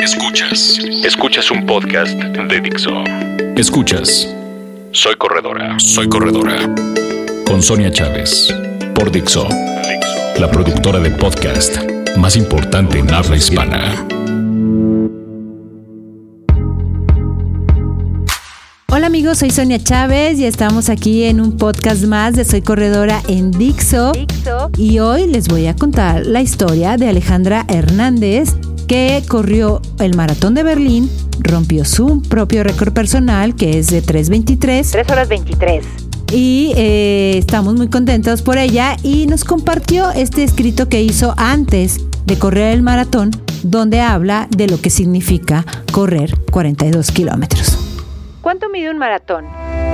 Escuchas. Escuchas un podcast de Dixo. Escuchas. Soy corredora. Soy corredora. Con Sonia Chávez. Por Dixo. La productora de podcast más importante en habla hispana. Hola amigos, soy Sonia Chávez y estamos aquí en un podcast más de Soy Corredora en Dixo. Y hoy les voy a contar la historia de Alejandra Hernández, que corrió el maratón de Berlín, rompió su propio récord personal, que es de 3.23. 3 horas 23. Y eh, estamos muy contentos por ella y nos compartió este escrito que hizo antes de correr el maratón, donde habla de lo que significa correr 42 kilómetros. ¿Cuánto mide un maratón?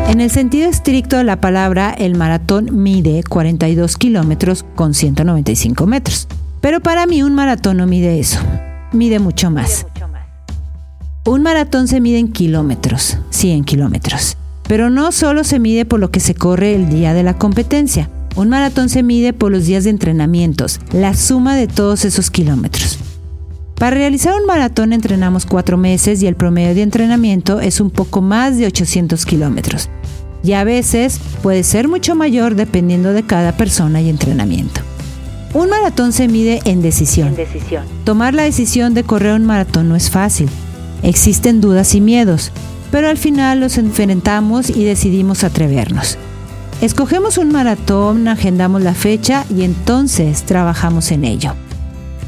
En el sentido estricto de la palabra, el maratón mide 42 kilómetros con 195 metros. Pero para mí un maratón no mide eso, mide mucho más. Un maratón se mide en kilómetros, sí, en kilómetros. Pero no solo se mide por lo que se corre el día de la competencia. Un maratón se mide por los días de entrenamientos, la suma de todos esos kilómetros. Para realizar un maratón entrenamos cuatro meses y el promedio de entrenamiento es un poco más de 800 kilómetros. Y a veces puede ser mucho mayor dependiendo de cada persona y entrenamiento. Un maratón se mide en decisión. En decisión. Tomar la decisión de correr un maratón no es fácil. Existen dudas y miedos, pero al final los enfrentamos y decidimos atrevernos. Escogemos un maratón, agendamos la fecha y entonces trabajamos en ello.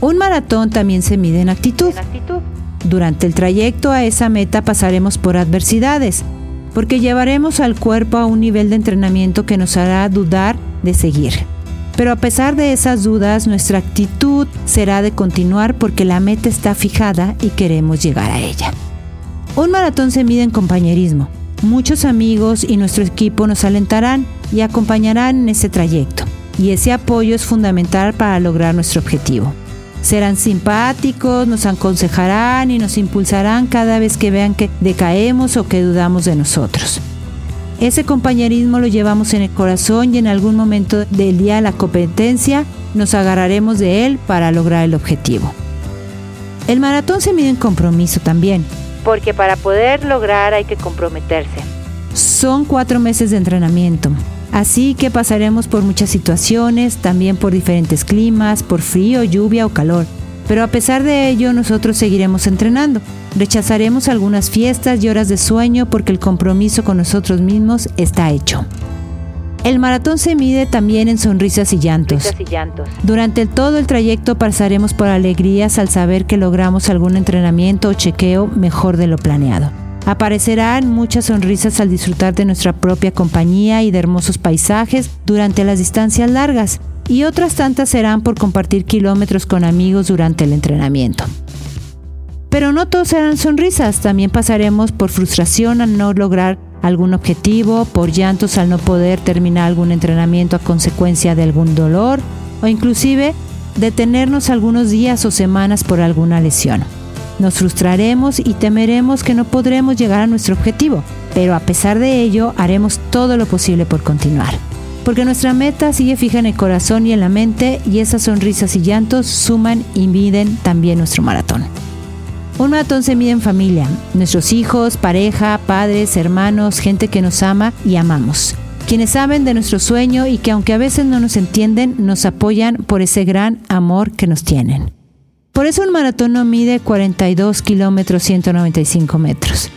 Un maratón también se mide en actitud. En actitud. Durante el trayecto a esa meta pasaremos por adversidades, porque llevaremos al cuerpo a un nivel de entrenamiento que nos hará dudar de seguir. Pero a pesar de esas dudas, nuestra actitud será de continuar porque la meta está fijada y queremos llegar a ella. Un maratón se mide en compañerismo. Muchos amigos y nuestro equipo nos alentarán y acompañarán en ese trayecto, y ese apoyo es fundamental para lograr nuestro objetivo. Serán simpáticos, nos aconsejarán y nos impulsarán cada vez que vean que decaemos o que dudamos de nosotros. Ese compañerismo lo llevamos en el corazón y en algún momento del día de la competencia nos agarraremos de él para lograr el objetivo. El maratón se mide en compromiso también. Porque para poder lograr hay que comprometerse. Son cuatro meses de entrenamiento. Así que pasaremos por muchas situaciones, también por diferentes climas, por frío, lluvia o calor. Pero a pesar de ello, nosotros seguiremos entrenando. Rechazaremos algunas fiestas y horas de sueño porque el compromiso con nosotros mismos está hecho. El maratón se mide también en sonrisas y llantos. Risas y llantos. Durante todo el trayecto pasaremos por alegrías al saber que logramos algún entrenamiento o chequeo mejor de lo planeado. Aparecerán muchas sonrisas al disfrutar de nuestra propia compañía y de hermosos paisajes durante las distancias largas, y otras tantas serán por compartir kilómetros con amigos durante el entrenamiento. Pero no todos serán sonrisas, también pasaremos por frustración al no lograr algún objetivo, por llantos al no poder terminar algún entrenamiento a consecuencia de algún dolor o inclusive detenernos algunos días o semanas por alguna lesión. Nos frustraremos y temeremos que no podremos llegar a nuestro objetivo, pero a pesar de ello haremos todo lo posible por continuar. Porque nuestra meta sigue fija en el corazón y en la mente y esas sonrisas y llantos suman y miden también nuestro maratón. Un maratón se mide en familia, nuestros hijos, pareja, padres, hermanos, gente que nos ama y amamos. Quienes saben de nuestro sueño y que aunque a veces no nos entienden, nos apoyan por ese gran amor que nos tienen. Por eso un maratón no mide 42 kilómetros 195 metros.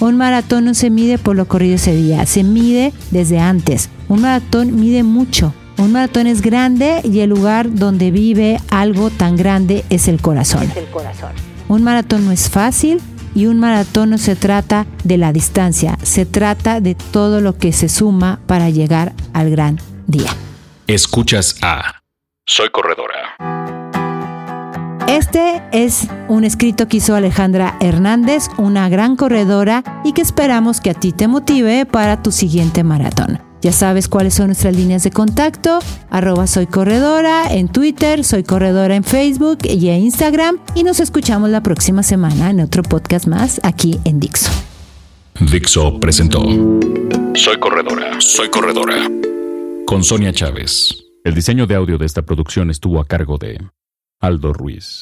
Un maratón no se mide por lo corrido ese día, se mide desde antes. Un maratón mide mucho. Un maratón es grande y el lugar donde vive algo tan grande es el corazón. Es el corazón. Un maratón no es fácil y un maratón no se trata de la distancia, se trata de todo lo que se suma para llegar al gran día. Escuchas a Soy corredora. Este es un escrito que hizo Alejandra Hernández, una gran corredora y que esperamos que a ti te motive para tu siguiente maratón. Ya sabes cuáles son nuestras líneas de contacto, arroba soy corredora en Twitter, soy corredora en Facebook y en Instagram y nos escuchamos la próxima semana en otro podcast más aquí en Dixo. Dixo presentó Soy corredora. Soy corredora. Con Sonia Chávez. El diseño de audio de esta producción estuvo a cargo de Aldo Ruiz.